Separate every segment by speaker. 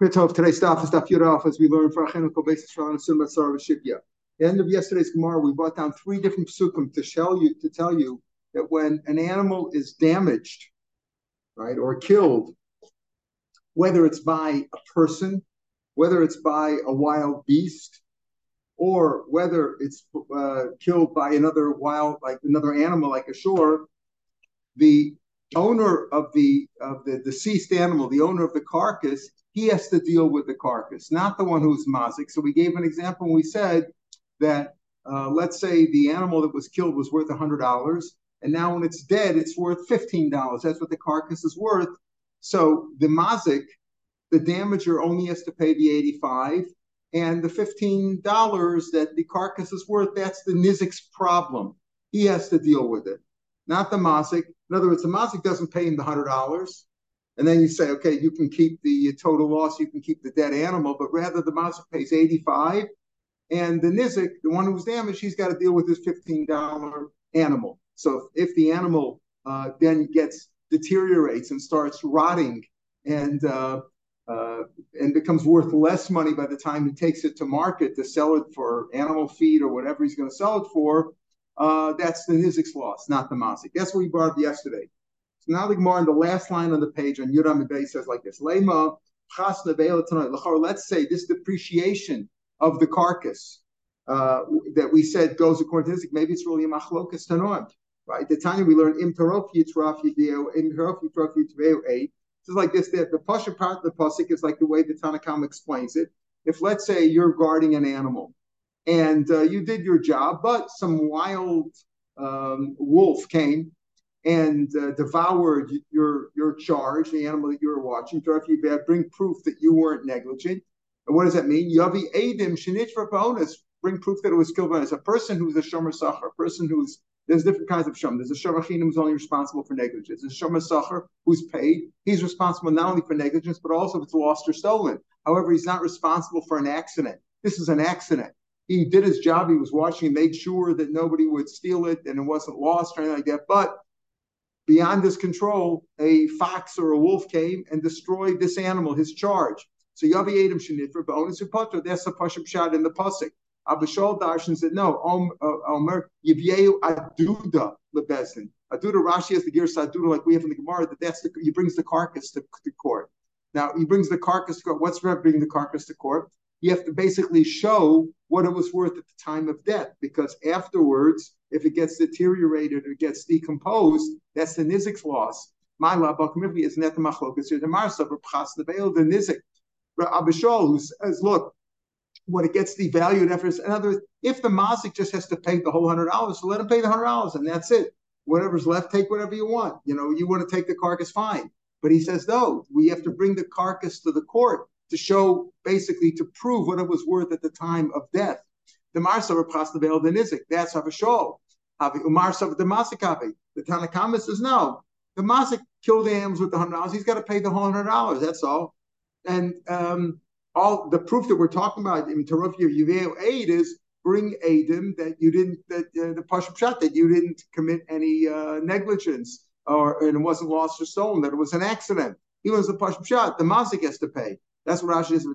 Speaker 1: Today's stuff is stuff Yudaf as we learn for Achenukal basis from Sunnah Sarah Shibya. The end of yesterday's Gemara, we brought down three different psukim to tell you to tell you that when an animal is damaged, right, or killed, whether it's by a person, whether it's by a wild beast, or whether it's uh, killed by another wild, like another animal, like a shore, the owner of the of the deceased animal, the owner of the carcass, he has to deal with the carcass, not the one who's mazik. So we gave an example. And we said that uh, let's say the animal that was killed was worth hundred dollars, and now when it's dead, it's worth fifteen dollars. That's what the carcass is worth. So the mazik, the damager only has to pay the eighty-five, and the fifteen dollars that the carcass is worth, that's the nizik's problem. He has to deal with it, not the mazik. In other words, the mazik doesn't pay him the hundred dollars and then you say, okay, you can keep the total loss, you can keep the dead animal, but rather the mazik pays 85, and the nizik, the one who's damaged, he's got to deal with this $15 animal. So if, if the animal uh, then gets deteriorates and starts rotting and uh, uh, and becomes worth less money by the time he takes it to market to sell it for animal feed or whatever he's going to sell it for, uh, that's the nizik's loss, not the mazik. That's what we brought up yesterday. So now the Gemara in the last line on the page on Yuram Ibay says like this: Lema Let's say this depreciation of the carcass uh, that we said goes according to this. Maybe it's really a machlokas tanoim, right? The time we learn im tarof yitraf yideo im tarof yitraf yitveu eight. It's like this. The, the pasha part of the pasuk is like the way the Tanna Kamma explains it. If let's say you're guarding an animal and uh, you did your job, but some wild um, wolf came and uh, devoured your your charge, the animal that you were watching. Bring proof that you weren't negligent. And what does that mean? Yavi Adim Shinitra bonus. Bring proof that it was killed by us. A person who's a shomer sacher, a person who's there's different kinds of shom. There's a shomer chinim who's only responsible for negligence. There's a shomer sacher who's paid. He's responsible not only for negligence but also if it's lost or stolen. However, he's not responsible for an accident. This is an accident. He did his job. He was watching made sure that nobody would steal it and it wasn't lost or anything like that. But beyond his control, a fox or a wolf came and destroyed this animal, his charge. So Yavi Adam Shinifra, bonus Upatra, that's the Pashab shot in the Pasik. Abba Shaul Darshan said, no, uh, Omer, Yivyeu Aduda Lebezin. Aduda Rashi has the gear Aduda like we have in the Gemara, that that's the, he brings the carcass to, to court. Now, he brings the carcass to court. What's bringing the carcass to court? You have to basically show what it was worth at the time of death, because afterwards, if it gets deteriorated or gets decomposed, that's the nizik's loss. My law, labakmivli is net the machlokas here. The marsa v'pchas the veil the nizik. Abba Shaul who says, look, when it gets devalued after in other words, if the mazik just has to pay the whole hundred dollars, so let him pay the hundred dollars and that's it. Whatever's left, take whatever you want. You know, you want to take the carcass, fine. But he says, no, we have to bring the carcass to the court to show, basically, to prove what it was worth at the time of death. The Marsa Rapras the Nizik. That's Havashol. Havi Umarsa the Masikavi. The Tanna Kamma says, no, the Masik killed the animals with the hundred dollars. He's got to pay the whole hundred dollars. That's all. And um, all the proof that we're talking about in Taruf Yuveo aid is bring Adim that you didn't that uh, the Pashab shot that you didn't commit any uh, negligence or and it wasn't lost or stolen that it was an accident. He was the Pashab shot. The Mazik has to pay. That's what Rashi is.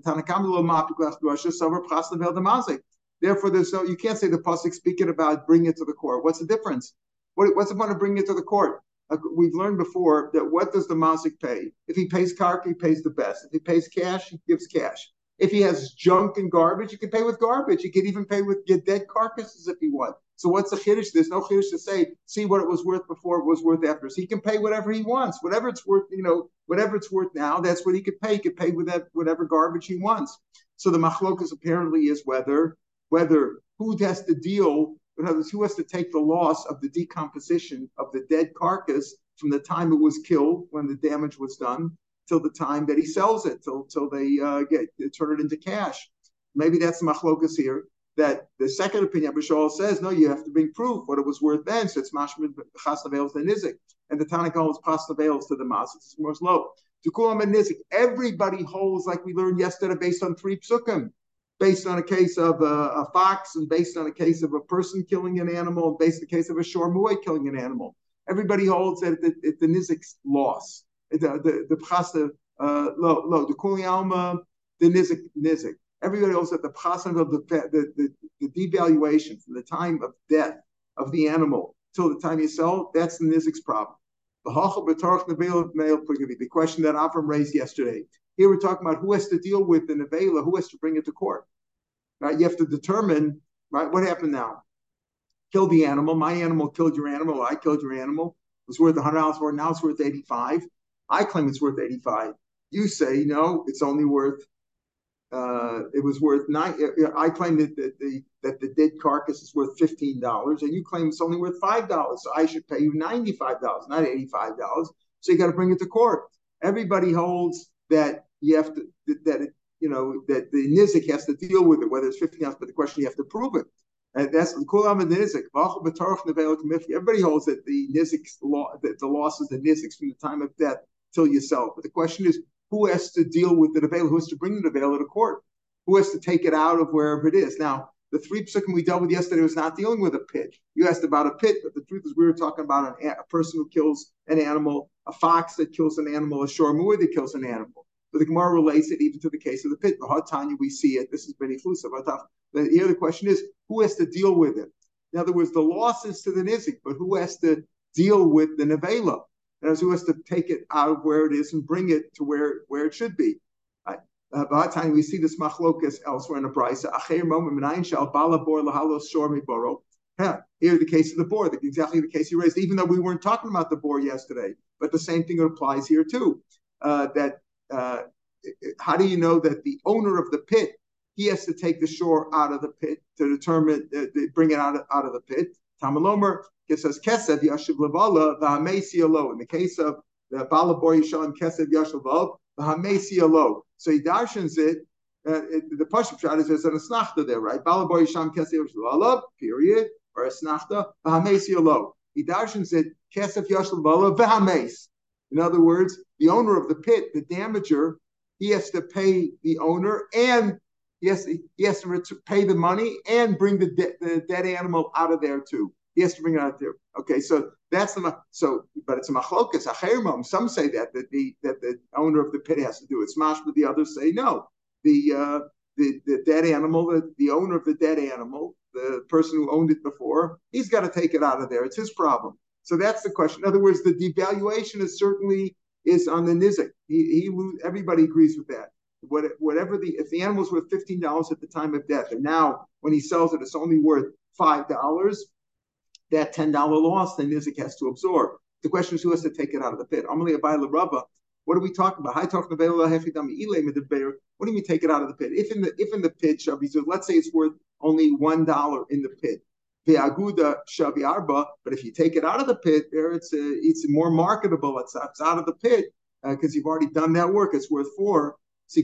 Speaker 1: Therefore, there's no you can't say the pasuk speaking about bring it to the court. What's the difference? What, what's the point of bringing it to the court? Uh, we've learned before that what does the mazik pay? If he pays karka, he pays the best. If he pays cash, he gives cash. If he has junk and garbage, he can pay with garbage. He can even pay with get dead carcasses if he wants. So what's the chiddush? There's no chiddush to say, see what it was worth before it was worth after. So he can pay whatever he wants, whatever it's worth. You know, whatever it's worth now, that's what he could pay. He could pay with that whatever garbage he wants. So the machlokas apparently is whether whether who has to deal. In other words, who has to take the loss of the decomposition of the dead carcass from the time it was killed, when the damage was done, till the time that he sells it, till till they uh, get turn it into cash. Maybe that's the machlokas here that the second opinion, Abba Shaul says, no, you have to bring proof what it was worth then. So it's mashmid chasnavels the nizik. And the Tanakh holds pasnavels to the mas. It's more slow. To kulam and nizik, everybody holds like we learned yesterday based on three psukim. Based on a case of a, a, fox, and based on a case of a person killing an animal, and based on a case of a shor muay killing an animal. Everybody holds that it's the, the nizik's loss. The the the, the uh, lo, lo, the kuli alma the nizik nizik. Everybody knows that the possibility of the, the, the, the devaluation from the time of death of the animal till the time you sell, that's the nizik's problem. The question that Avram raised yesterday. Here we're talking about who has to deal with the nevela, who has to bring it to court. Right? You have to determine right what happened now. Killed the animal. My animal killed your animal. I killed your animal. It was worth hundred dollars for it. Now it's worth eighty five. I claim it's worth eighty five. You say no, it's only worth. Uh, it was worth nine. I claim that the, the that the dead carcass is worth fifteen dollars, and you claim it's only worth five dollars. So I should pay you ninety five dollars, not eighty five dollars. So you got to bring it to court. Everybody holds that you have to that it, you know that the nizik has to deal with it, whether it's fifteen dollars. But the question you have to prove it. And that's the kulam and nizik. Everybody holds that the nizik's law, that the loss is the nizik's from the time of death till you sell. But the question is, who has to deal with the veil? Who has to bring the veil to court? Who has to take it out of wherever it is? Now, the three psukim we dealt with yesterday was not dealing with a pit. You asked about a pit, but the truth is we were talking about an, a person who kills an animal, a fox that kills an animal, a shormui that kills an animal. But the Gemara relates it even to the case of the pit. The Tanya, we see it. This is Beni Flusa. Here the question is, who has to deal with it? In other words, the losses to the Nizik, but who has to deal with the Nevela? And who has to take it out of where it is and bring it to where, where it should be? Uh, by the time we see this machlokas elsewhere in the Brisa, here the case of the boar, exactly the case you raised, even though we weren't talking about the boar yesterday, but the same thing applies here too. Uh, that uh, how do you know that the owner of the pit he has to take the shore out of the pit to determine, uh, bring it out of, out of the pit. Tamalomer says kesev yashiv levala v'hamesi alo. In the case of the balabor yishal kesev yashiv v'hamesi alo. So he darshans it. Uh, it, the Pashup shot is there's an asnachta there, right? Balabor yisham kesev yashiv. Period. Or asnachta v'hamesi alo. He darshans it kesev yashiv levala v'hames. In other words, the owner of the pit, the damager, he has to pay the owner and he has to, he has to pay the money and bring the, de- the dead animal out of there too. He has to bring it out of there. Okay, so that's the so, but it's a machlokas a Some say that that the that the owner of the pit has to do it. Smash, but the others say no. The uh, the the dead animal, the, the owner of the dead animal, the person who owned it before, he's got to take it out of there. It's his problem. So that's the question. In other words, the devaluation is certainly is on the nizik. He, he everybody agrees with that whatever the if the animal's worth fifteen dollars at the time of death, and now when he sells it, it's only worth five dollars. That ten dollar loss, then Nizik has to absorb. The question is who has to take it out of the pit. Amelie Abayla Rabba. What are we talking about? What do you mean take it out of the pit? If in the if in the pit Shabi, so let's say it's worth only one dollar in the pit. The aguda shavi arba, but if you take it out of the pit, there it's a, it's more marketable. It's, it's out of the pit because uh, you've already done that work. It's worth four. So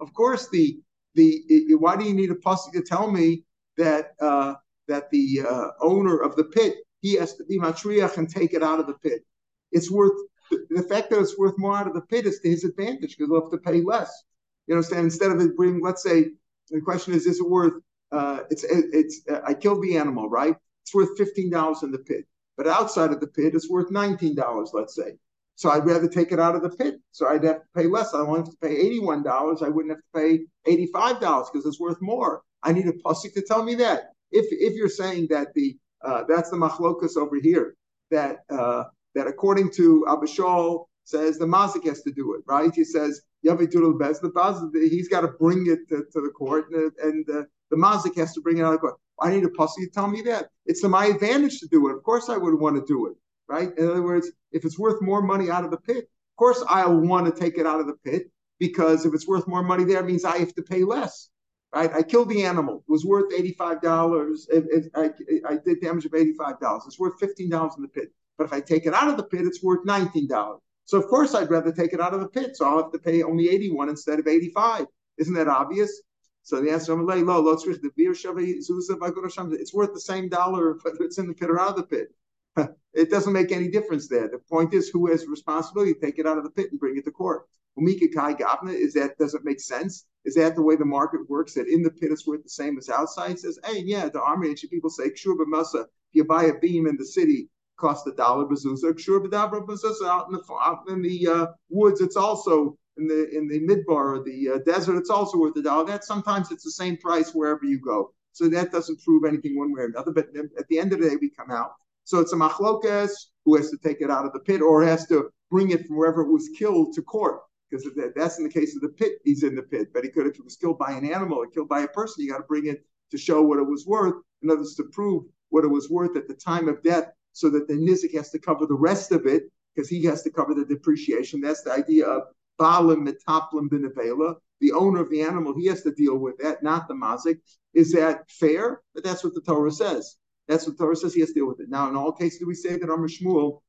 Speaker 1: of course the the why do you need a pasuk to tell me that uh, that the uh, owner of the pit he has to be matriach and take it out of the pit? It's worth the fact that it's worth more out of the pit is to his advantage because he'll have to pay less. You understand? Instead of it bringing, let's say, the question is, is it worth? Uh, it's it's I killed the animal, right? It's worth fifteen dollars in the pit, but outside of the pit, it's worth nineteen dollars, let's say. So I'd rather take it out of the pit. So I'd have to pay less. I won't have to pay $81. I wouldn't have to pay $85 because it's worth more. I need a pasuk to tell me that. If if you're saying that the uh, that's the machlokas over here, that uh, that according to Abba Shaul says the mazik has to do it, right? He says Yavitul Bez, the he's got to bring it to, to the court, and, and uh, the mazik has to bring it out of court. I need a pasuk to tell me that. It's to my advantage to do it. Of course, I would want to do it right? In other words, if it's worth more money out of the pit, of course I'll want to take it out of the pit because if it's worth more money there, it means I have to pay less, right? I killed the animal; it was worth eighty-five dollars. I, I did damage of eighty-five dollars. It's worth fifteen dollars in the pit. But if I take it out of the pit, it's worth nineteen dollars. So of course I'd rather take it out of the pit. So I'll have to pay only eighty-one instead of eighty-five. Isn't that obvious? So the answer, it's worth the same dollar whether it's in the pit or out of the pit. it doesn't make any difference there. The point is who has responsibility, take it out of the pit and bring it to court. Umika Kai Gavna, is that doesn't make sense? Is that the way the market works? That in the pit it's worth the same as outside? It says, hey, yeah, the army ancient people say, Kshur Masa, if you buy a beam in the city, cost a dollar bazooza. Kshur Badabra bazooza out in the out in the uh, woods, it's also in the in the midbar or the uh, desert, it's also worth a dollar. That sometimes it's the same price wherever you go. So that doesn't prove anything one way or another. But at the end of the day, we come out. So it's a machlokas who has to take it out of the pit or has to bring it from wherever it was killed to court. Because that's in the case of the pit, he's in the pit. But he could, if it was killed by an animal or killed by a person, you got to bring it to show what it was worth. In other words, to prove what it was worth at the time of death, so that the nizik has to cover the rest of it because he has to cover the depreciation. That's the idea of balim metaplim binavela. The owner of the animal, he has to deal with that, not the mazik. Is that fair? But that's what the Torah says. That's what Torah says. He has to deal with it. Now, in all cases, do we say that Amr Shmuel,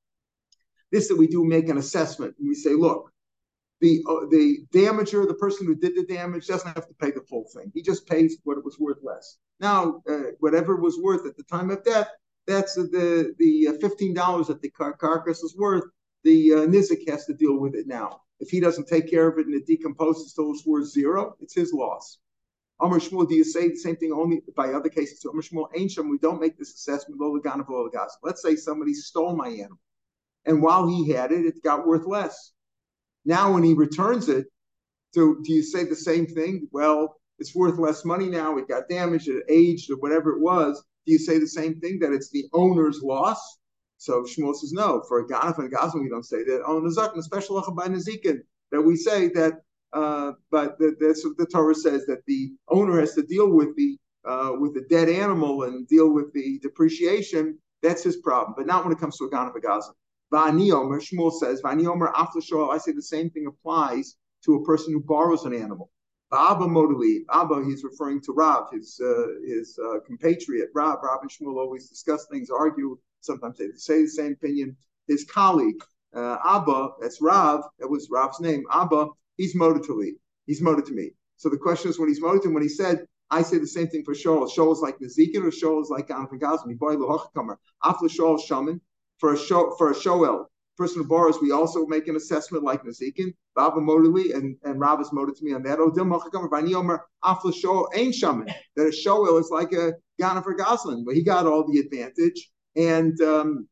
Speaker 1: this that we do make an assessment and we say, look, the uh, the damager, the person who did the damage, doesn't have to pay the full thing. He just pays what it was worth less. Now, uh, whatever it was worth at the time of death, that's the the uh, fifteen dollars that the car- carcass is worth. The uh, nizik has to deal with it now. If he doesn't take care of it and it decomposes till it's worth zero, it's his loss. Amr Shmuel, do you say the same thing only by other cases? So Amr Shmuel, ancient, we don't make this assessment. Let's say somebody stole my animal, and while he had it, it got worth less. Now, when he returns it, so do you say the same thing? Well, it's worth less money now. It got damaged, it aged, or whatever it was. Do you say the same thing that it's the owner's loss? So Shmuel says no. For a Ganaf and Gazlan, we don't say that. On the Zakin, especially by Nazikin, that we say that. Uh, but the, that's what the Torah says that the owner has to deal with the uh, with the dead animal and deal with the depreciation. That's his problem, but not when it comes to a and Gazlan. Va'aniomer, Shmuel says, Va'aniomer after I say the same thing applies to a person who borrows an animal. Abba Modali, Abba, he's referring to Rav, his uh, his uh, compatriot. Rav, Rav and Shmuel always discuss things, argue. Sometimes they say the same opinion. His colleague, uh, Abba, that's Rav, that was Rav's name. Abba, he's Modali. He's moted to me. So the question is when he's moted when he said, I say the same thing for Shoal. Shoal is like Nezikin or Shoal is like Anfin Gazmi. Boy. After Shoal Shaman, for a show for a Shoel person who borrows, we also make an assessment like Nazikin, Baba Moduli, and, and Rav is to me on that. Odim Machakam, Vaniomer, Afla Shoel, Ain Shaman, that a Shoel is like a Ghana Goslin, but he got all the advantage. And um,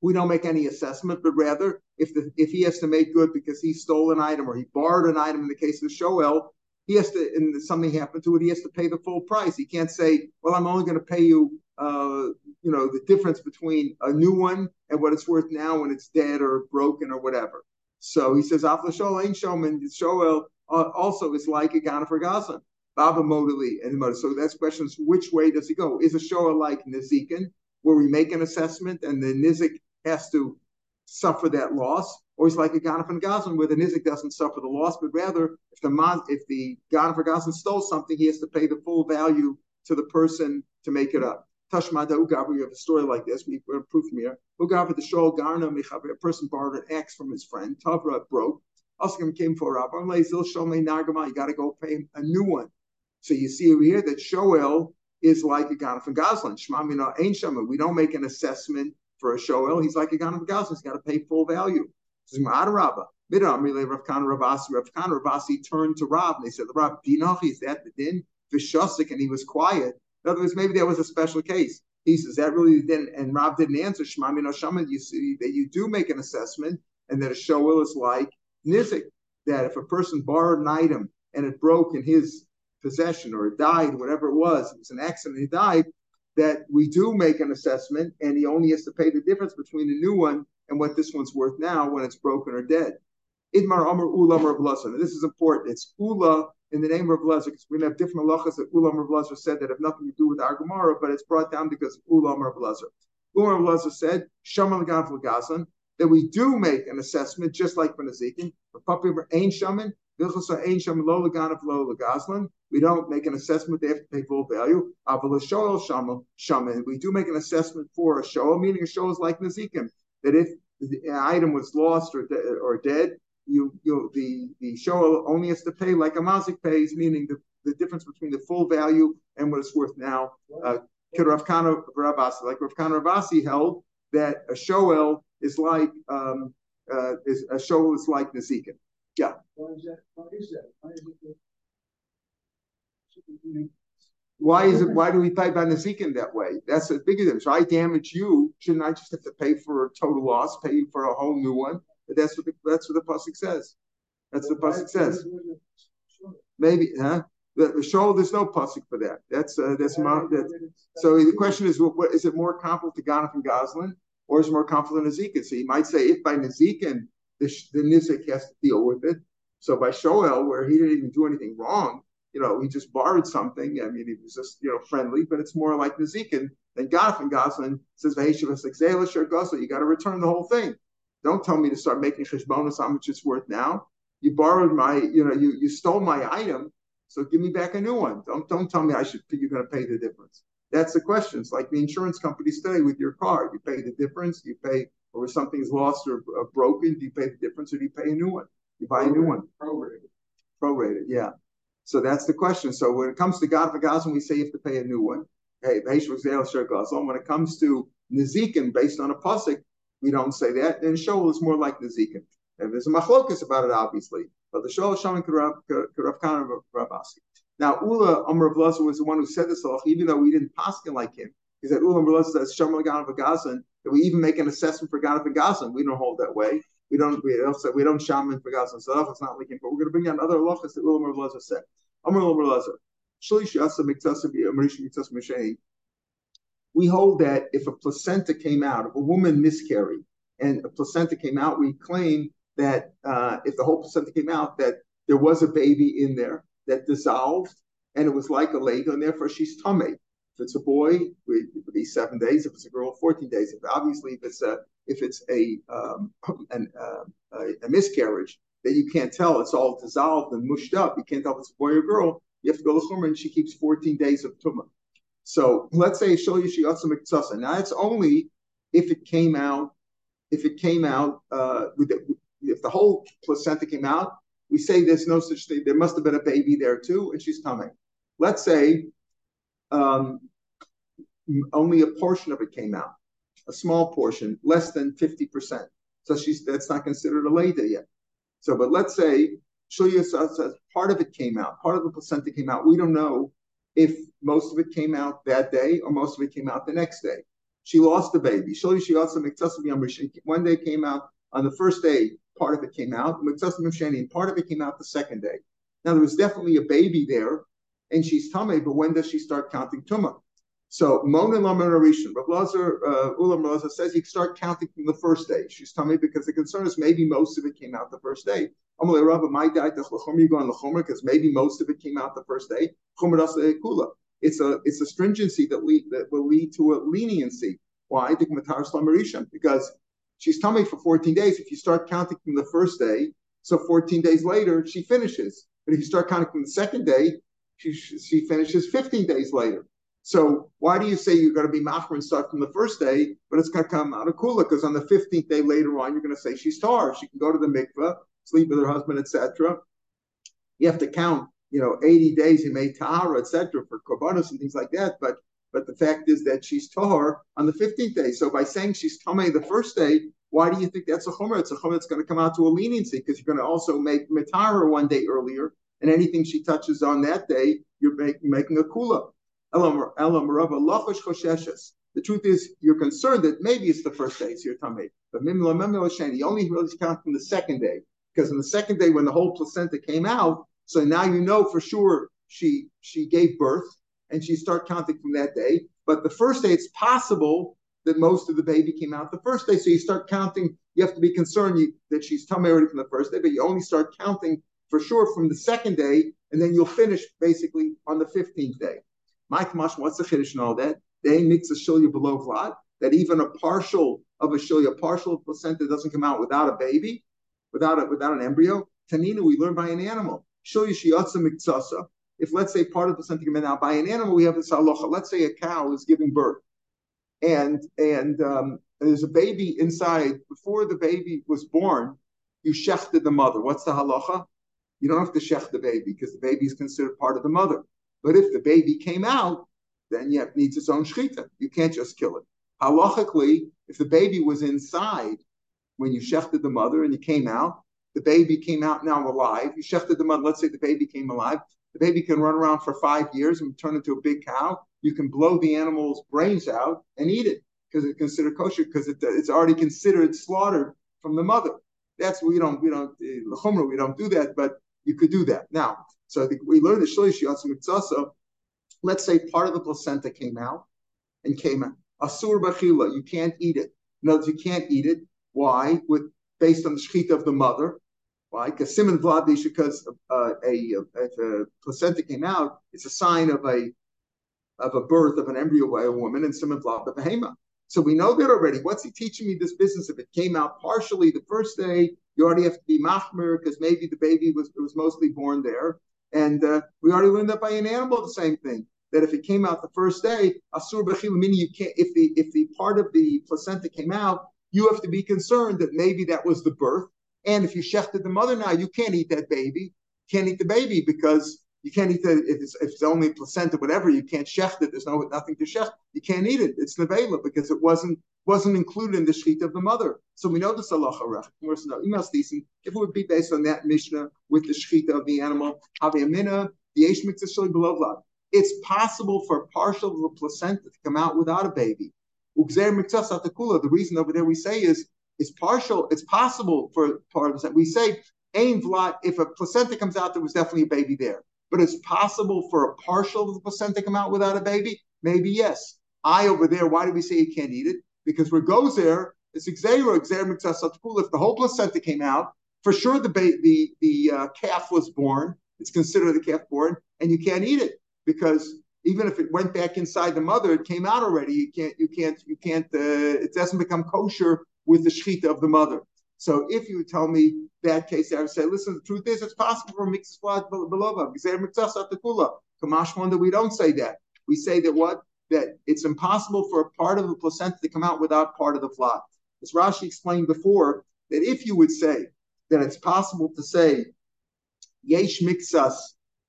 Speaker 1: we don't make any assessment, but rather, if the if he has to make good because he stole an item or he borrowed an item in the case of the Shoel, he has to, and something happened to it, he has to pay the full price. He can't say, well, I'm only going to pay you uh, you know, the difference between a new one and what it's worth now when it's dead or broken or whatever. So he says, Afla Shoel ain't Showman, Shoel uh, also is like a Ghana for Gazan. Baba Modali and Moda. So that's questions which way does he go? Is a Shoel like Nizikin, where we make an assessment and the Nizik has to suffer that loss, or he's like a for Gazan, where the Nizik doesn't suffer the loss, but rather if the if the for Gazan stole something, he has to pay the full value to the person to make it up. Tashmada Ugav, we have a story like this. We have proof from here. Ugav the Shol Garna Mechaber, a person borrowed an axe from his friend. Tavra broke. Oscar came for Rabbi. Zil Shomei Nagama, you got to go pay a new one. So you see over here that Shoel is like a Ghana from Goslan. Shmamina ain't Shema. We don't make an assessment for a Shoel. Oh, he's like a Ghana from He's got to pay full value. Ravasi. Turned to Rav and they said, Rav, Dinach, is that the din? Vishasik, and he was quiet. In other words, maybe that was a special case. He says that really didn't, and Rob didn't answer Shema Min You see that you do make an assessment, and that a shoel is like nizik. That if a person borrowed an item and it broke in his possession or it died, whatever it was, it was an accident, he died. That we do make an assessment, and he only has to pay the difference between the new one and what this one's worth now when it's broken or dead. Idmar Amr Ulam Rav This is important. It's Ula in the name of Rav because we have different halachas that Ulam Rav said that have nothing to do with our Gemara, but it's brought down because Ulam Rav Lezer. Ulam Rav said, Shaman Gazlan, that we do make an assessment just like for Nazikin. For Papi Ain Shaman, We don't make an assessment, they have to pay full value. We do make an assessment for a Shoel, meaning a Shoel is like Nazikin, that if the item was lost or, de- or dead, you you the the show only has to pay like a mazik pays, meaning the, the difference between the full value and what it's worth now. Uh, like Rav Kana Rabasi held that a shoel is like um, uh, is a shoel is like Nezikin. Yeah. Why is that? Why is that? Why is it? Why is it? Why do we pay by Nezikin that way? That's a bigger difference. So I damage you. Shouldn't I just have to pay for a total loss, pay you for a whole new one? But that's what the, that's what the pasuk says. That's what the pasuk says. Maybe, huh? The, the show, there's no pasuk for that. That's uh, that's my, that. So the question is, what, is it more comparable to and Goslin, or is it more comparable to Nezikin? So you might say, if by Nezikin the, the Nizik has to deal with it. So by Shoel, where he didn't even do anything wrong, you know, he just borrowed something. I mean, he was just, you know, friendly, but it's more like Nazikin than Ganof and Goslin says, you got to return the whole thing. Don't tell me to start making cheshbonos how much it's worth now. You borrowed my, you know, you, you stole my item, so give me back a new one. Don't don't tell me I should you're going to pay the difference. That's the question. It's like the insurance companies today with your car. You pay the difference. You pay or if something's lost or, or broken. Do you pay the difference or do you pay a new one? You buy a new one.
Speaker 2: Prorated.
Speaker 1: Prorated, yeah. So that's the question. So when it comes to God for Gazan, we say you have to pay a new one. Hey, when it comes to Nezikin, based on a pasuk, we don't say that. And Shoal is more like Nezikin. And there's a machlokus about it, obviously. But the Shoal Shaman Karav Khan Rabasi. Now, Ula Amr was the one who said this, even though we didn't paskin like him. He said, Ula Amr Blazer says, Shaman Gan of Gazan, that we even make an assessment for God of Gazan. We don't hold that way. We don't we say we don't shaman for Gazan. So it's not leaking. But we're going to bring down other halachas that Ula Amr Blazer said. Amr Amr Blazer. We hold that if a placenta came out, if a woman miscarried and a placenta came out, we claim that uh, if the whole placenta came out, that there was a baby in there that dissolved and it was like a leg, and therefore she's tummy. If it's a boy, it would be seven days. If it's a girl, 14 days. If obviously if it's a if it's a um, an, uh, a, miscarriage that you can't tell, it's all dissolved and mushed up. You can't tell if it's a boy or girl. You have to go to Chumrah and she keeps 14 days of tumah. So let's say Shol Yishiyatsa Now it's only if it came out, if it came out, uh, if the whole placenta came out, we say there's no such thing. There must have been a baby there too, and she's coming. Let's say um, only a portion of it came out, a small portion, less than 50%. So she's that's not considered a leda yet. So, but let's say Shulya says part of it came out, part of the placenta came out. We don't know if most of it came out that day or most of it came out the next day. She lost the baby. Shulya she also one day came out on the first day, part of it came out. And part of it came out the second day. Now there was definitely a baby there, and she's tummy, but when does she start counting tumah? So Mona Lamarishon, Rav Lazar, uh, Ulam Lazar says you start counting from the first day. She's tummy because the concern is maybe most of it came out the first day. Amalei Rabba, my diet you go on the because maybe most of it came out the first day. It's a it's a stringency that lead that will lead to a leniency. Why? Because she's tummy for 14 days. If you start counting from the first day, so 14 days later she finishes. But if you start counting from the second day, she she finishes 15 days later. So why do you say you're going to be machmer and start from the first day, but it's going to come out of kula? Because on the 15th day later on, you're going to say she's tar. She can go to the mikveh, sleep with her husband, etc. You have to count, you know, 80 days you made tahara, etc. for korbanos and things like that. But but the fact is that she's tar on the 15th day. So by saying she's tamei the first day, why do you think that's a chumrah? It's a chumrah that's going to come out to a leniency because you're going to also make mitara one day earlier, and anything she touches on that day, you're make, making a kula. The truth is, you're concerned that maybe it's the first day, it's your tamei. But you only really count from the second day. Because in the second day, when the whole placenta came out, so now you know for sure she she gave birth and she start counting from that day. But the first day, it's possible that most of the baby came out the first day. So you start counting. You have to be concerned you, that she's tummy already from the first day, but you only start counting for sure from the second day, and then you'll finish basically on the 15th day. My Kamash, what's the Kiddush and all that? They mix a shilya below Vlad, that even a partial of a shilya, partial placenta doesn't come out without a baby, without a, without an embryo. Tanina, we learn by an animal. Shilya shiyatsa miktsasa. If let's say part of the placenta came out by an animal, we have this halacha. Let's say a cow is giving birth, and and um, there's a baby inside. Before the baby was born, you shechted the mother. What's the halacha? You don't have to shech the baby because the baby is considered part of the mother. But if the baby came out, then it needs its own shechita. You can't just kill it. Halachically, if the baby was inside when you shechted the mother and you came out, the baby came out now alive. You shechted the mother. Let's say the baby came alive. The baby can run around for five years and turn into a big cow. You can blow the animal's brains out and eat it because it's considered kosher because it, it's already considered slaughtered from the mother. That's we don't we don't uh, we don't do that, but you could do that now. So I think we learned the Let's say part of the placenta came out and came out. Asur bachila, you can't eat it. No, you can't eat it. Why? With based on the shechita of the mother. Why? Because simon vladish, because uh, a, placenta came out, it's a sign of a of a birth of an embryo by a woman, and simon vlad behema. So we know that already. What's he teaching me this business? If it came out partially the first day, you already have to be machmer because maybe the baby was was mostly born there. And uh, we already learned that by an animal, the same thing. That if it came out the first day, asur bechil, meaning you can't. If the if the part of the placenta came out, you have to be concerned that maybe that was the birth. And if you shechted the mother now, you can't eat that baby. Can't eat the baby because you can't eat it if it's, if it's only placenta, whatever. You can't shecht it. There's no nothing to shecht. You can't eat it. It's nevela because it wasn't wasn't included in the sheet of the mother. So we know this halacha If it would be based on that mishnah with the shechita of the animal, it's possible for partial of the placenta to come out without a baby. The reason over there we say is it's partial. It's possible for part of the We say ain vlat. If a placenta comes out, there was definitely a baby there. But it's possible for a partial of the placenta to come out without a baby. Maybe yes. I over there. Why do we say you can't eat it? Because where goes there, it's exera, exera If the whole placenta came out, for sure the ba- the the uh, calf was born. It's considered the calf born, and you can't eat it because even if it went back inside the mother, it came out already. You can't you can't you can't. Uh, it doesn't become kosher with the shechita of the mother. So if you would tell me that case, I would say, listen, the truth is it's possible for blood below Kamash one that we don't say that. We say that what? That it's impossible for a part of the placenta to come out without part of the flock. As Rashi explained before, that if you would say that it's possible to say yesh mixas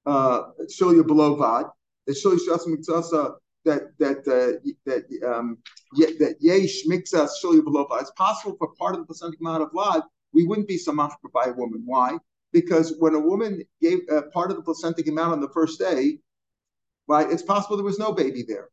Speaker 1: uh shilya belovad, that shilya shas mixasa that that uh, that um that yesh mixas shilya belovad. It's possible for part of the placenta amount of blood. We wouldn't be samach by a woman. Why? Because when a woman gave uh, part of the placenta amount on the first day, right? It's possible there was no baby there.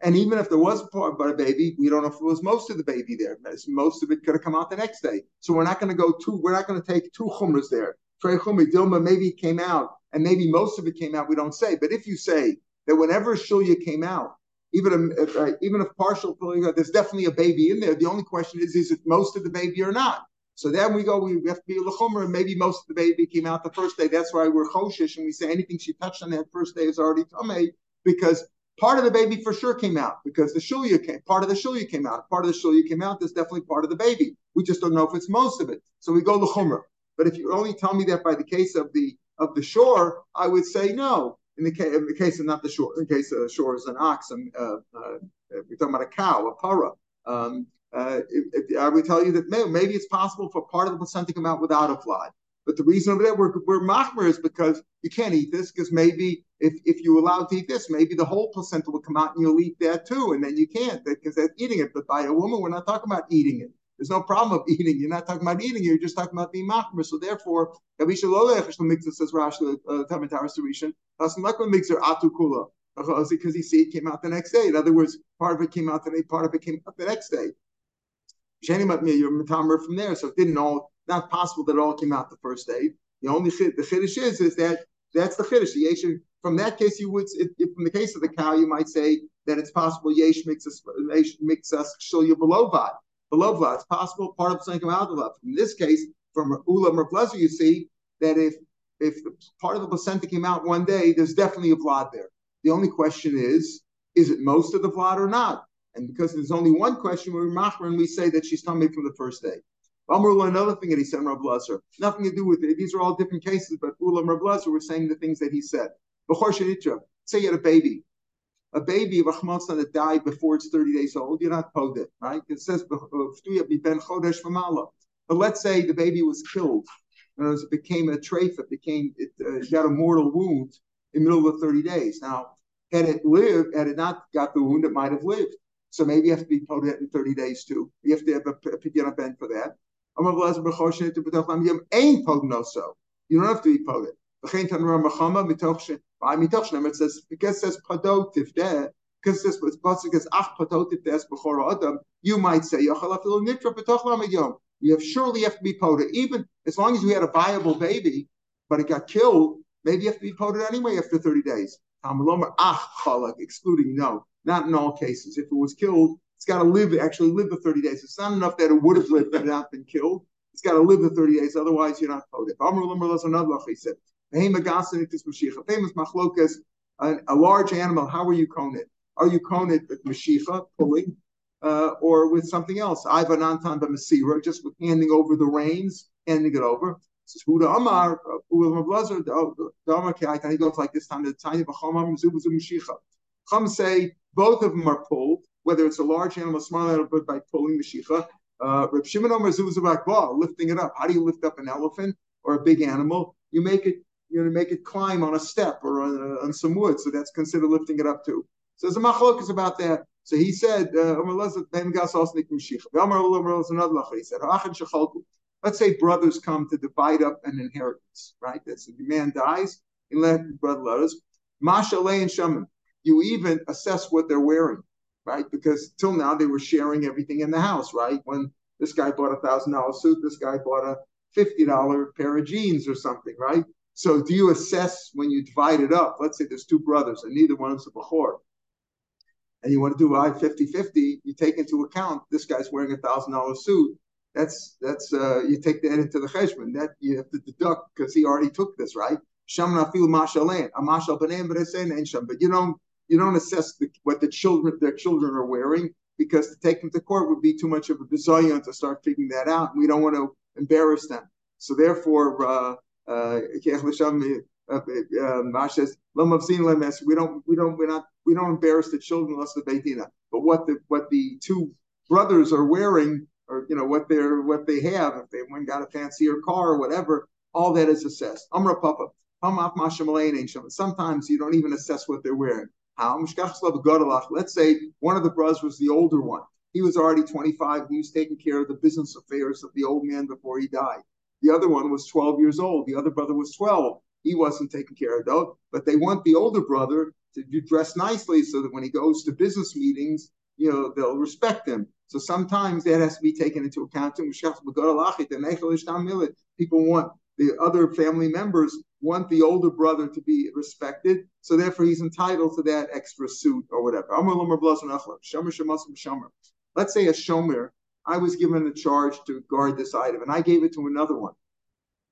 Speaker 1: And even if there was part about a baby, we don't know if it was most of the baby there. Most of it could have come out the next day. So we're not going to go two, we're not going to take two chumras there. Trey chumri, Dilma, maybe it came out, and maybe most of it came out, we don't say. But if you say that whenever Shulya came out, even if, uh, even if partial, there's definitely a baby in there. The only question is, is it most of the baby or not? So then we go, we have to be a lechumer, and maybe most of the baby came out the first day. That's why we're choshish, and we say anything she touched on that first day is already tamei, because Part of the baby for sure came out because the shulya came. Part of the shulya came out. Part of the shulya came out. There's definitely part of the baby. We just don't know if it's most of it. So we go chumrah. But if you only tell me that by the case of the of the shore, I would say no. In the case, in the case of not the shore, in the case of shore is an ox, and uh, uh, we're talking about a cow, a para. Um, uh, it, it, I would tell you that maybe, maybe it's possible for part of the placenta to come out without a fly. But the reason there we're, we're machmer is because you can't eat this because maybe if, if you allow to eat this, maybe the whole placenta will come out and you'll eat that too, and then you can't because that's eating it. But by a woman, we're not talking about eating it. There's no problem of eating. You're not talking about eating. You're just talking about being machmer. So therefore, says Rash Tamatara Sarishan. Atu Kula because he see it came out the next day. In other words, part of it came out today, part of it came out the next day. You're from there, so it didn't all not possible that it all came out the first day. The only the chiddush is is that that's the chiddush. The from that case, you would if, from the case of the cow, you might say that it's possible yesh mixes yesh mixes below. It's possible part of something come out of that. In this case, from ulam or pleasure, you see that if if part of the placenta came out one day, there's definitely a vlad there. The only question is, is it most of the vlad or not? And because there's only one question, we're and we say that she's coming from the first day. Amrullah, another thing that he said in Rav Lazar, nothing to do with it. These are all different cases, but Ulam Rav Lazar were saying the things that he said. Say you had a baby. A baby, Rahman that died before it's 30 days old, you're not pod it, right? It says, chodesh but let's say the baby was killed. And it became a trafe, it became, it uh, got a mortal wound in the middle of 30 days. Now, had it lived, had it not got the wound, it might have lived. So maybe you have to be podet in 30 days too. You have to have a pidyon ben for that. You don't have to be podet. It says because it says padotif there, because it says because ach padotif there before adam. You might say you have surely have to be poda. Even as long as you had a viable baby, but it got killed, maybe you have to be poda anyway after 30 days. Ah, excluding no, not in all cases. If it was killed, it's got to live, actually live the 30 days. It's not enough that it would have lived and not been killed. It's got to live the 30 days, otherwise you're not poda. He said, famous machlokas, a large animal, how are you it? Are you it with mashicha, pulling, uh, or with something else? Ivan Antan Masira, just with handing over the reins, handing it over. Huda Amar, Ulam Blazer, the Amar Kait, and he goes like this time, the tiny Bachamam Zubuzu Mashicha. Chum say both of them are pulled, whether it's a large animal, a small animal, but by pulling Mashicha. Uh, Reb Shimon Omer Zubuzu lifting it up. How do you lift up an elephant or a big animal? You make it you know, make it climb on a step or on, on some wood. So that's considered lifting it up too. So there's a machlok is about that. So he said, uh, he said, let's say brothers come to divide up an inheritance, right? That's if the man dies, he let brother letters. Masha and shaman. You even assess what they're wearing, right? Because till now they were sharing everything in the house, right? When this guy bought a thousand dollar suit, this guy bought a fifty dollar pair of jeans or something, right? So do you assess when you divide it up? Let's say there's two brothers and neither one is a Bechor. And you want to do I 50-50, you take into account this guy's wearing a thousand dollar suit. That's that's uh, you take that into the cheshbon. That you have to deduct because he already took this, right? Shamnafil mashalan, a mashal banan b'resen and sham. But you don't you don't assess the, what the children their children are wearing because to take them to court would be too much of a bazillion to start figuring that out. We don't want to embarrass them. So therefore, uh, uh, uh, uh says, we don't, we don't, we're not, we don't embarrass the children unless the Beitina. But what the what the two brothers are wearing, or you know what they're what they have, if they one got a fancier car or whatever, all that is assessed. Amra Papa. Sometimes you don't even assess what they're wearing. Let's say one of the brothers was the older one. He was already 25. He was taking care of the business affairs of the old man before he died. The other one was 12 years old. The other brother was 12. He wasn't taken care of though. But they want the older brother to dress nicely so that when he goes to business meetings, you know, they'll respect him. So sometimes that has to be taken into account. People want the other family members want the older brother to be respected, so therefore he's entitled to that extra suit or whatever. Let's say a shomer I was given a charge to guard this item, and I gave it to another one.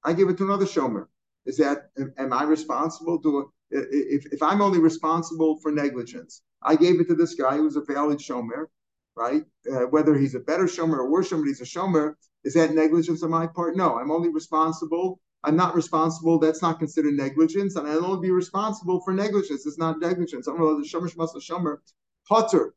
Speaker 1: I gave it to another shomer. Is that am I responsible to if, if I'm only responsible for negligence? I gave it to this guy who was a valid shomer, right? Uh, whether he's a better shomer or worse shomer, he's a shomer. Is that negligence on my part? No, I'm only responsible. I'm not responsible. That's not considered negligence, and I'll only be responsible for negligence. It's not negligence. I'm the shomer shmas shomer. Potter.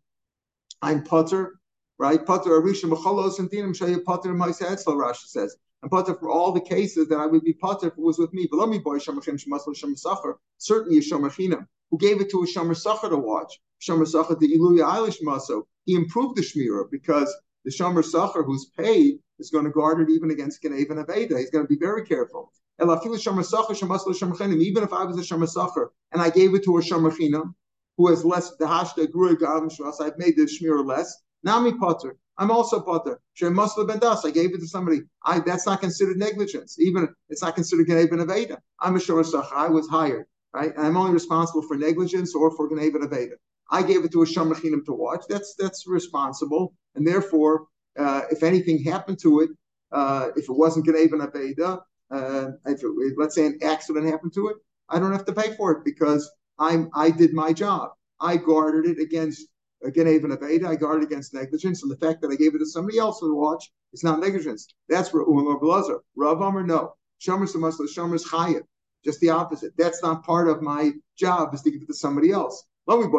Speaker 1: I'm potter right? Potter Arisha Mecholos and Dinam Shaya Potter Maisa Etzla, Rashi says. And Potter for all the cases that I would be Potter if it was with me. But let me boy Shamachim Shemasl Shamasacher, certainly a Shamachinam, who gave it to a Shamasacher to watch. Shamasacher the Iluya Eilish Maso. He improved the Shmira because the Sacher who's paid is going to guard it even against Genev and Aveda. He's going to be very careful. Even if I was a Shomer and I gave it to a Shomer who has less the hashta grua I've made the Shmira less, Nami Potter. I'm also Potter. Shemusla ben Das. I gave it to somebody. I that's not considered negligence. Even it's not considered Ganei ben Aveda. I'm a Shorasach. I was hired, right? And I'm only responsible for negligence or for Ganei ben Aveda. I gave it to a Shamachinim to watch. That's that's responsible. And therefore, uh, if anything happened to it, uh, if it wasn't Ganei ben Aveda, uh, if it, let's say an accident happened to it, I don't have to pay for it because I'm I did my job. I guarded it against again, even if I guard against negligence, and the fact that I gave it to somebody else to watch is not negligence. That's where Umar Blazer. Rav Amr, no. Shomer Samasla, Shomer is Chayiv. Just the opposite. That's not part of my job, is to give it to somebody else. Certainly, if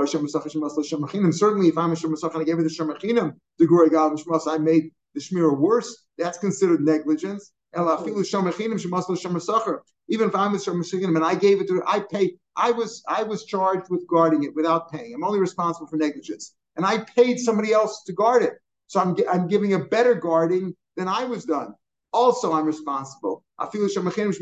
Speaker 1: I'm a Shemasach and I gave it to Shemachinim, the Gurei Gal I made the Shmira worse, that's considered negligence. Even if I'm a Shemachinim and I gave it to I paid I was I was charged with guarding it without paying. I'm only responsible for negligence, and I paid somebody else to guard it. So I'm I'm giving a better guarding than I was done. Also, I'm responsible. I'm chayiv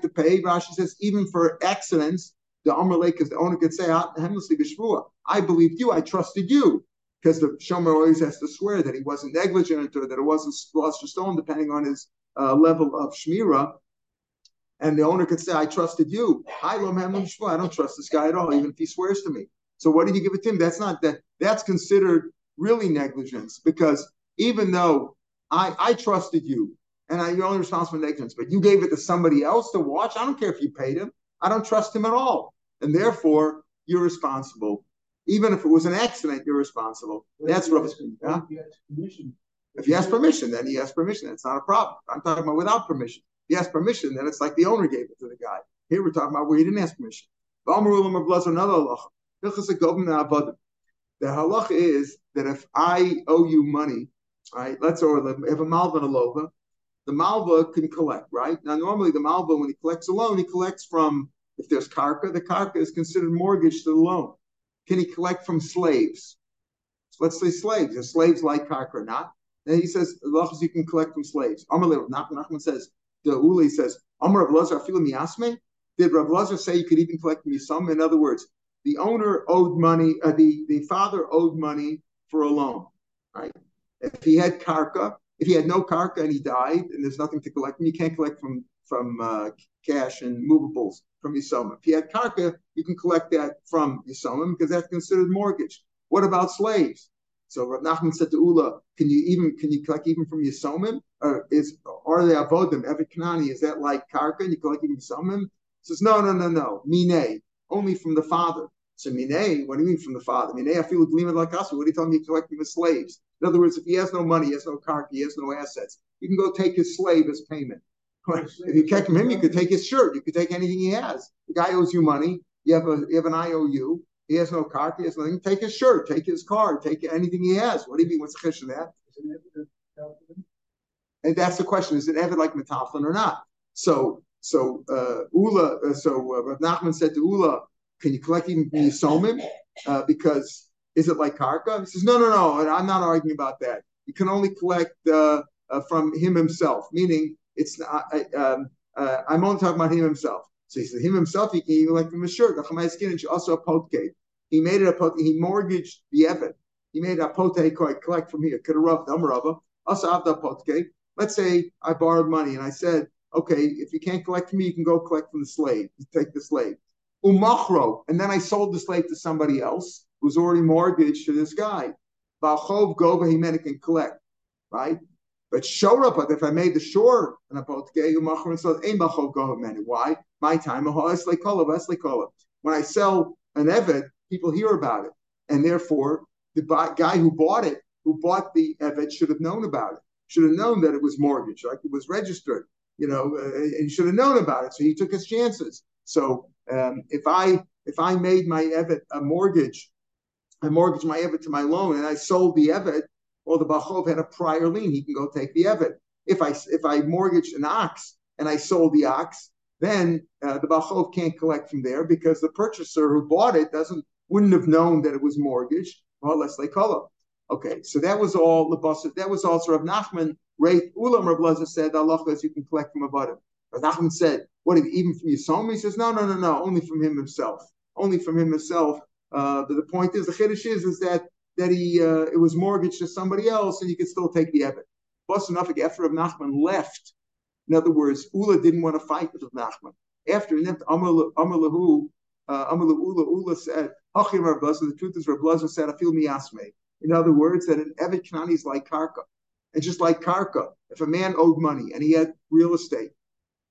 Speaker 1: to pay. Rashi says even for accidents, the Amr Lake, the owner could say, I believed you, I trusted you. because the shomer always has to swear that he wasn't negligent or that it wasn't lost or stolen, depending on his uh, level of shmira. And the owner could say, "I trusted you. I don't trust this guy at all, even if he swears to me." So what did you give it to him? That's not that. That's considered really negligence because even though I I trusted you and I, you're only responsible for negligence, but you gave it to somebody else to watch. I don't care if you paid him. I don't trust him at all, and therefore you're responsible. Even if it was an accident, you're responsible. That's what. Yeah? If he has permission, then he has permission. That's not a problem. I'm talking about without permission. He asked permission, then it's like the owner gave it to the guy. Here we're talking about where he didn't ask permission. The halach is that if I owe you money, right? Let's or if a malva and a lova, the malva can collect, right? Now normally the malva when he collects a loan, he collects from if there's karka, the karka is considered mortgage to the loan. Can he collect from slaves? Let's say slaves. Are slaves like karka or not? And he says, you can collect from slaves. Amar Nachman says, the Uli says, Amar Rav Lazar Miasme? Did Rav Lazar say you could even collect from Yisam? In other words, the owner owed money, uh, the, the father owed money for a loan, right? If he had karka, if he had no karka and he died and there's nothing to collect, you can't collect from from uh, cash and movables from Yisomim. If he had karka, you can collect that from Yisomim because that's considered mortgage. What about slaves? So Rav Nachman said to Ula, can you even can you collect even from Yisomim? Or is are they avodim? Evet Kanani, is that like karka and you collect even Yisomim? He says, no, no, no, no. Mine, only from the father. So mine, what do you mean from the father? Mine, I feel gleaming like us. What are you telling me collecting the slaves? In other words, if he has no money, he has no karka, he has no assets, you can go take his slave as payment. if you catch him, you could take his shirt, you could take anything he has. The guy owes you money, you have a you have an IOU, he has no car. He has nothing. Take his shirt. Take his car. Take anything he has. What do you mean? What's the question of that? And that's the question: Is it ever like metaflin or not? So, so uh, Ula. Uh, so uh, Rav Nachman said to Ula, "Can you collect even from Yisomim? Uh, because is it like karka?" He says, "No, no, no. I'm not arguing about that. You can only collect uh, uh, from him himself. Meaning, it's not. I, um, uh, I'm only talking about him himself." So he said, him himself, he can even collect from his shirt. The chamayis and also a potgate. He made it a. He mortgaged the Evan. He made a pote collect from here. Could have roughed them rubber. Also the potke. Let's say I borrowed money and I said, okay, if you can't collect from me, you can go collect from the slave. Take the slave. Umachro, and then I sold the slave to somebody else who's already mortgaged to this guy. Valchov gova he meant it can collect, right? But shora, but if I made the shore and I a potke, umachro and so ain't valchov gova meant Why? My time, when I sell an evet, people hear about it, and therefore the guy who bought it, who bought the Evet, should have known about it. Should have known that it was mortgaged, like it was registered, you know, uh, and should have known about it. So he took his chances. So um, if I if I made my Evet a mortgage, I mortgaged my Evet to my loan, and I sold the Evet, or the Bachov had a prior lien, he can go take the Evet. If I if I mortgaged an ox and I sold the ox, then uh, the Bachov can't collect from there because the purchaser who bought it doesn't wouldn't have known that it was mortgaged, unless they call it. Okay, so that was all the. That was also Rav Nachman. Rate Ulam Rav said Allah you can collect from a bottom. Rav Nachman said, "What if even from Yisom?" He says, "No, no, no, no, only from him himself. Only from him himself." Uh, but the point is, the chiddush is, is that that he uh, it was mortgaged to somebody else, and you could still take the evidence. Plus, enough after Rav Nachman left. In other words, Ula didn't want to fight with Rav Nachman. After Amar Lahu, uh, Ula, Ula said, the truth is, Rabbi said, I feel miyasme. In other words, that an Evet Kanani is like Karka. And just like Karka, if a man owed money and he had real estate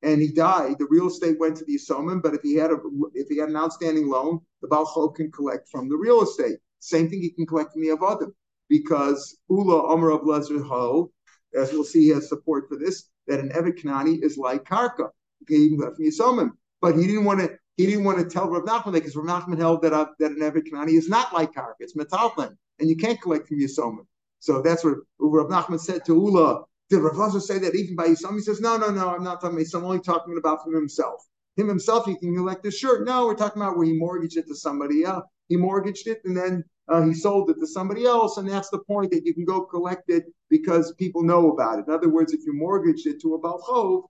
Speaker 1: and he died, the real estate went to the Yisomim, but if he had a if he had an outstanding loan, the Baal can collect from the real estate. Same thing he can collect from the Avadim. Because Ula Amr of Lezer Ho, as we'll see, he has support for this, that an Evet Kanani is like Karka. He can collect from Yisomim. But he didn't want to he didn't want to tell Rav Nachman because Rav Nachman held that, uh, that an Evet Kanani is not like karka, it's metalton, and you can't collect from Yisomim. So that's what Rav Nachman said to Ula. Did Rav Lazar say that even by Yisomim? He says, no, no, no, I'm not talking about I'm only talking about from himself. Him himself, he can collect the shirt. No, we're talking about where he mortgaged it to somebody else. He mortgaged it and then uh, he sold it to somebody else, and that's the point that you can go collect it because people know about it. In other words, if you mortgaged it to a Balchov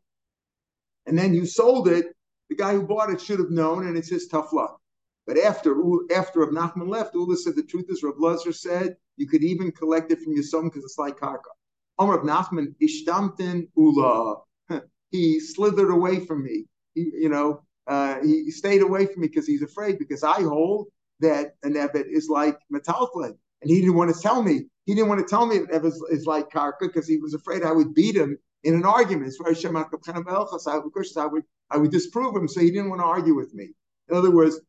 Speaker 1: and then you sold it, the guy who bought it should have known, and it's his tough luck. But after after Rav Nachman left, Ula said the truth is Rav Lazar said you could even collect it from your son because it's like karka. Om Rav Nachman ishtamtin Ula. he slithered away from me. He, you know, uh, he stayed away from me because he's afraid because I hold that an Ebed is like metalflin. And he didn't want to tell me. He didn't want to tell me that Ebed is like karka because he was afraid I would beat him in an argument. I would I would disprove him, so he didn't want to argue with me. In other words,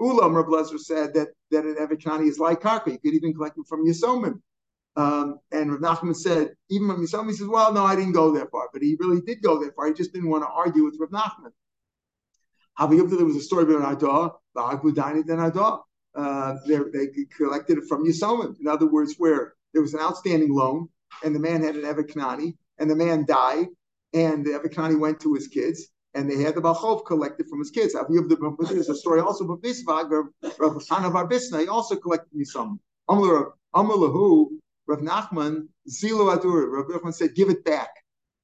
Speaker 1: Ulam Rav Lezer said that that an Evikani is like karka. You could even collect it from Yisomim. Um, and Rav Nachman said, even from Yisomim, he says, well, no, I didn't go that far. But he really did go that far. He just didn't want to argue with Rav Nachman. There was a story about Adah, the Agudani then Adah. Uh, they collected it from Yisomim. In other words, where there was an outstanding loan and the man had an Evikani and the man died and the Evikani went to his kids and they had the Balchov collected from his kids. There's a story also about Bisvag, Rav Chana Bar he also collected me some. Amalahu, Rav Nachman, Zilo Adur, Rav Nachman said, give it back.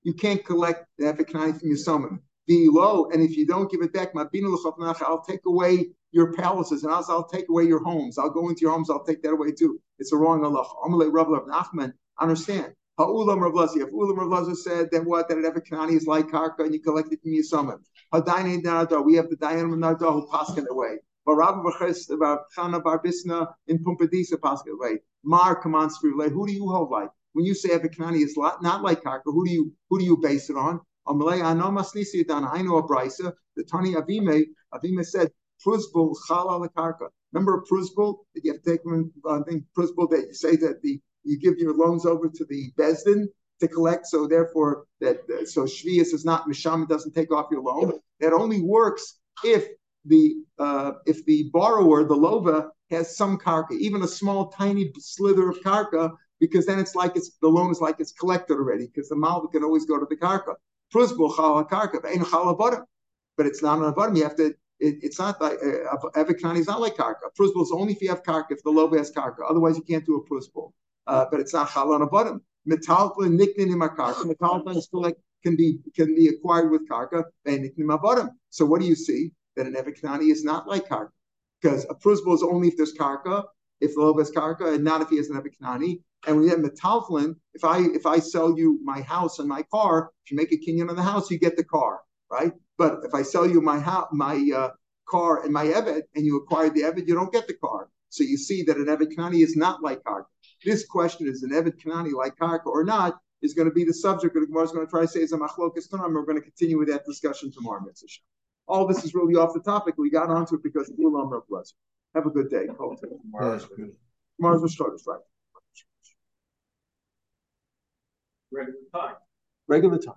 Speaker 1: You can't collect the Evikani from your summon. Below, and if you don't give it back, I'll take away your palaces and I'll, take away your homes. I'll go into your homes, I'll take that away too. It's a wrong Allah. Amalei Rav Nachman, understand. Ha'ulam Rav Lazi. If Ulam Rav Lazi said, then what? That an Kanani is like Karka and you collect it from your summit. Ha'dayin Nadar. We have the Dayan Nadar who pass it away. But Rabbi uh, Chana Bar Bisna in Pumbedisa pass it away. Mar commands for Who do you hold like? When you say Kanani is not like Karka, who do you who do you base it on? I know a brisa. The Tani Avime Avime said Pruzbul Chala Karka. Remember Pruzbul that you have to take uh, I think Pruzbul that you say that the you give your loans over to the Besdin to collect. So therefore, that so Shvius is not Misham, doesn't take off your loan. That only works if the uh, if the borrower, the lova, has some karka, even a small tiny slither of karka, because then it's like it's the loan is like it's collected already, because the malva can always go to the karka. Karka, But it's not on a bottom. You have to it, it's not like uh, Evikani is not like karka. Prusbul is only if you have karka, if the lova has karka. Otherwise, you can't do a prusbul uh, but it's not chal on a bottom. In karka. Metalpin is still like can be can be acquired with karka and niknin bottom. So what do you see? That an eviknani is not like karka because a prusbul is only if there's karka, if the lobe has karka, and not if he has an eviknani. And you have metalflin, if I if I sell you my house and my car, if you make a kinyan on the house, you get the car, right? But if I sell you my house, my uh, car and my evet, and you acquire the evet, you don't get the car. So you see that an evet is not like karka. This question is an Evet Kanani like Karka or not is going to be the subject that the Gemara is going to try to say is a machlokas Tanam. We're going to continue with that discussion tomorrow, Mitzvah. All this is really off the topic. We got onto it because of Ulam Rav Have a good day. Tomorrow's Tomorrow's right? Regular time. Regular time.